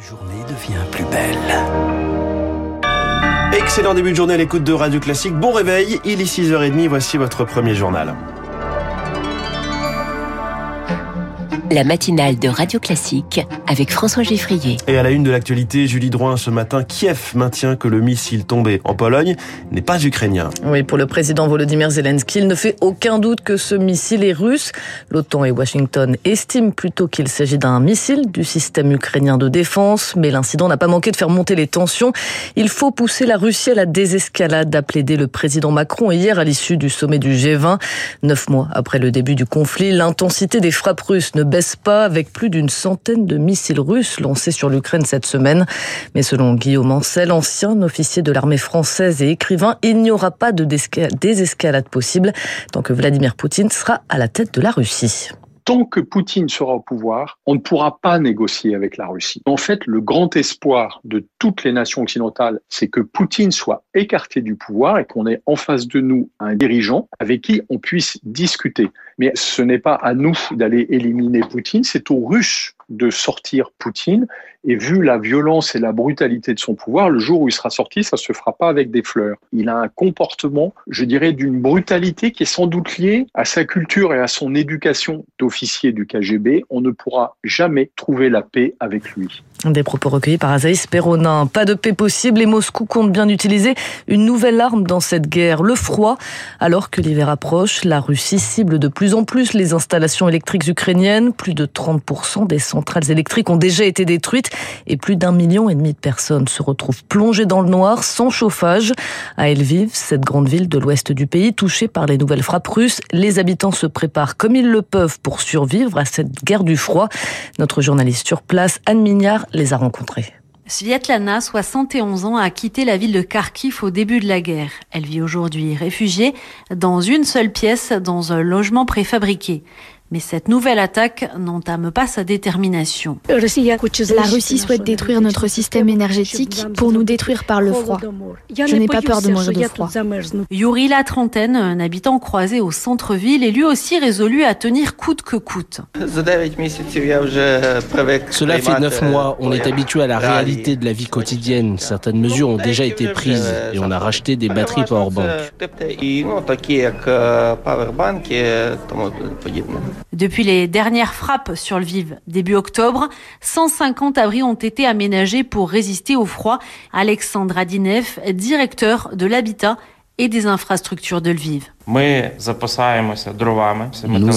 Journée devient plus belle. Excellent début de journée à l'écoute de Radio Classique. Bon réveil, il est 6h30, voici votre premier journal. La matinale de Radio Classique avec François Geffrier. Et à la une de l'actualité, Julie Drouin, ce matin, Kiev maintient que le missile tombé en Pologne n'est pas ukrainien. Oui, pour le président Volodymyr Zelensky, il ne fait aucun doute que ce missile est russe. L'OTAN et Washington estiment plutôt qu'il s'agit d'un missile du système ukrainien de défense, mais l'incident n'a pas manqué de faire monter les tensions. Il faut pousser la Russie à la désescalade, a plaidé le président Macron hier à l'issue du sommet du G20. Neuf mois après le début du conflit, l'intensité des frappes russes ne baisse pas avec plus d'une centaine de missiles russes lancés sur l'Ukraine cette semaine. Mais selon Guillaume Ancel, ancien officier de l'armée française et écrivain, il n'y aura pas de désescalade possible tant que Vladimir Poutine sera à la tête de la Russie tant que Poutine sera au pouvoir, on ne pourra pas négocier avec la Russie. En fait, le grand espoir de toutes les nations occidentales, c'est que Poutine soit écarté du pouvoir et qu'on ait en face de nous un dirigeant avec qui on puisse discuter. Mais ce n'est pas à nous d'aller éliminer Poutine, c'est aux Russes de sortir Poutine. Et vu la violence et la brutalité de son pouvoir, le jour où il sera sorti, ça se fera pas avec des fleurs. Il a un comportement, je dirais, d'une brutalité qui est sans doute liée à sa culture et à son éducation d'officier du KGB. On ne pourra jamais trouver la paix avec lui. Des propos recueillis par Azaïs Peronin. Pas de paix possible et Moscou compte bien utiliser une nouvelle arme dans cette guerre, le froid. Alors que l'hiver approche, la Russie cible de plus en plus les installations électriques ukrainiennes. Plus de 30% des centrales électriques ont déjà été détruites et plus d'un million et demi de personnes se retrouvent plongées dans le noir, sans chauffage. À Lviv, cette grande ville de l'ouest du pays, touchée par les nouvelles frappes russes, les habitants se préparent comme ils le peuvent pour survivre à cette guerre du froid. Notre journaliste sur place, Anne Mignard, les a rencontrés. Svietlana, 71 ans, a quitté la ville de Kharkiv au début de la guerre. Elle vit aujourd'hui réfugiée dans une seule pièce dans un logement préfabriqué. Mais cette nouvelle attaque n'entame pas sa détermination. La Russie souhaite détruire notre système énergétique pour nous détruire par le froid. Je n'ai pas peur de mourir de froid. Yuri, la trentaine, un habitant croisé au centre-ville, est lui aussi résolu à tenir coûte que coûte. Cela fait neuf mois, on est habitué à la réalité de la vie quotidienne. Certaines mesures ont déjà été prises et on a racheté des batteries powerbank. Depuis les dernières frappes sur le Lviv début octobre, 150 abris ont été aménagés pour résister au froid. Alexandre Adinev, directeur de l'habitat et des infrastructures de Lviv. Nous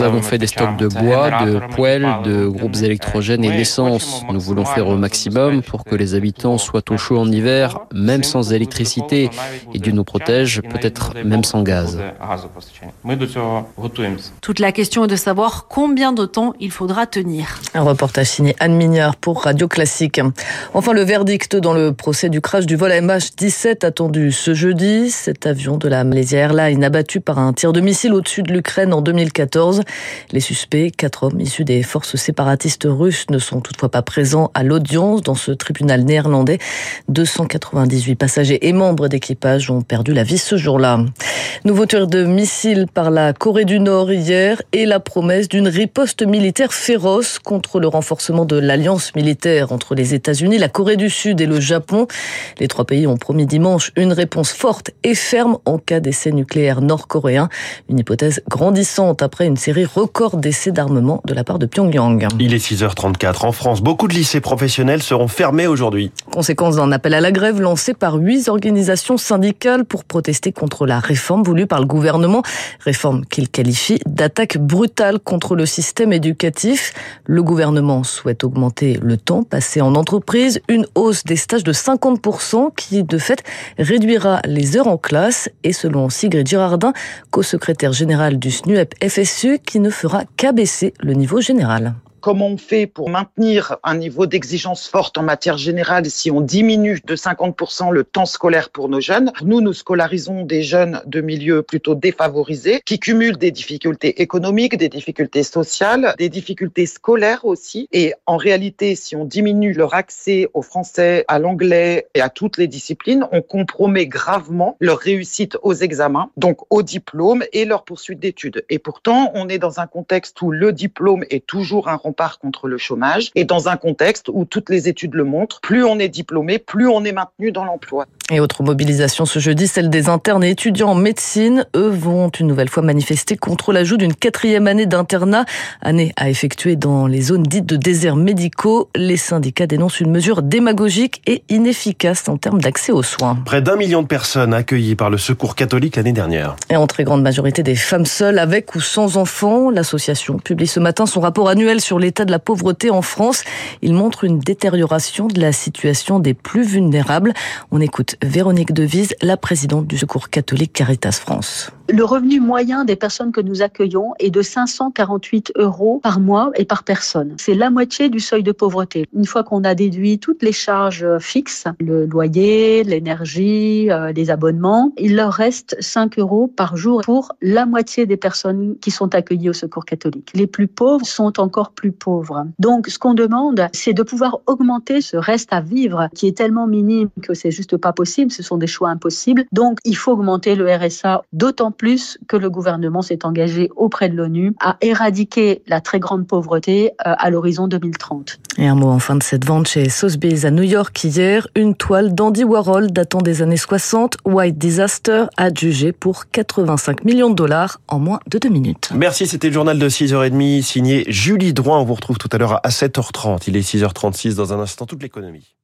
avons fait des stocks de bois, de poêles, de groupes électrogènes et d'essence. Nous voulons faire au maximum pour que les habitants soient au chaud en hiver, même sans électricité, et Dieu nous protège, peut-être même sans gaz. Toute la question est de savoir combien de temps il faudra tenir. Un reportage signé Anne Mignard pour Radio Classique. Enfin, le verdict dans le procès du crash du vol MH17 attendu ce jeudi. Cet avion de la Malaysia Airlines abattu par un tir de missile au-dessus de l'Ukraine en 2014. Les suspects, quatre hommes issus des forces séparatistes russes, ne sont toutefois pas présents à l'audience dans ce tribunal néerlandais. 298 passagers et membres d'équipage ont perdu la vie ce jour-là. Nouveau tir de missile par la Corée du Nord hier et la promesse d'une riposte militaire féroce contre le renforcement de l'alliance militaire entre les États-Unis, la Corée du Sud et le Japon. Les trois pays ont promis dimanche une réponse forte et ferme en cas d'essai nucléaire nord-coréen une hypothèse grandissante après une série record d'essais d'armement de la part de Pyongyang. Il est 6h34 en France. Beaucoup de lycées professionnels seront fermés aujourd'hui. Conséquence d'un appel à la grève lancé par huit organisations syndicales pour protester contre la réforme voulue par le gouvernement. Réforme qu'il qualifie d'attaque brutale contre le système éducatif. Le gouvernement souhaite augmenter le temps passé en entreprise, une hausse des stages de 50% qui, de fait, réduira les heures en classe. Et selon Sigrid Girardin, co-secrétaire général du SNUEP FSU, qui ne fera qu'abaisser le niveau général comment on fait pour maintenir un niveau d'exigence forte en matière générale si on diminue de 50% le temps scolaire pour nos jeunes? Nous, nous scolarisons des jeunes de milieux plutôt défavorisés qui cumulent des difficultés économiques, des difficultés sociales, des difficultés scolaires aussi. Et en réalité, si on diminue leur accès au français, à l'anglais et à toutes les disciplines, on compromet gravement leur réussite aux examens, donc au diplôme et leur poursuite d'études. Et pourtant, on est dans un contexte où le diplôme est toujours un rempart contre le chômage et dans un contexte où toutes les études le montrent, plus on est diplômé, plus on est maintenu dans l'emploi. Et autre mobilisation ce jeudi, celle des internes et étudiants en médecine. Eux vont une nouvelle fois manifester contre l'ajout d'une quatrième année d'internat, année à effectuer dans les zones dites de déserts médicaux. Les syndicats dénoncent une mesure démagogique et inefficace en termes d'accès aux soins. Près d'un million de personnes accueillies par le Secours catholique l'année dernière. Et en très grande majorité des femmes seules, avec ou sans enfants. L'association publie ce matin son rapport annuel sur l'état de la pauvreté en France. Il montre une détérioration de la situation des plus vulnérables. On écoute Véronique Devise, la présidente du Secours catholique Caritas France. Le revenu moyen des personnes que nous accueillons est de 548 euros par mois et par personne. C'est la moitié du seuil de pauvreté. Une fois qu'on a déduit toutes les charges fixes, le loyer, l'énergie, euh, les abonnements, il leur reste 5 euros par jour pour la moitié des personnes qui sont accueillies au Secours catholique. Les plus pauvres sont encore plus pauvres. Donc, ce qu'on demande, c'est de pouvoir augmenter ce reste à vivre qui est tellement minime que c'est juste pas possible. Ce sont des choix impossibles. Donc, il faut augmenter le RSA d'autant plus que le gouvernement s'est engagé auprès de l'ONU à éradiquer la très grande pauvreté euh, à l'horizon 2030. Et un mot en fin de cette vente chez Sotheby's à New York hier, une toile d'Andy Warhol datant des années 60, White Disaster, adjugée pour 85 millions de dollars en moins de deux minutes. Merci, c'était le journal de 6h30 signé Julie Droin. On vous retrouve tout à l'heure à 7h30. Il est 6h36 dans un instant toute l'économie.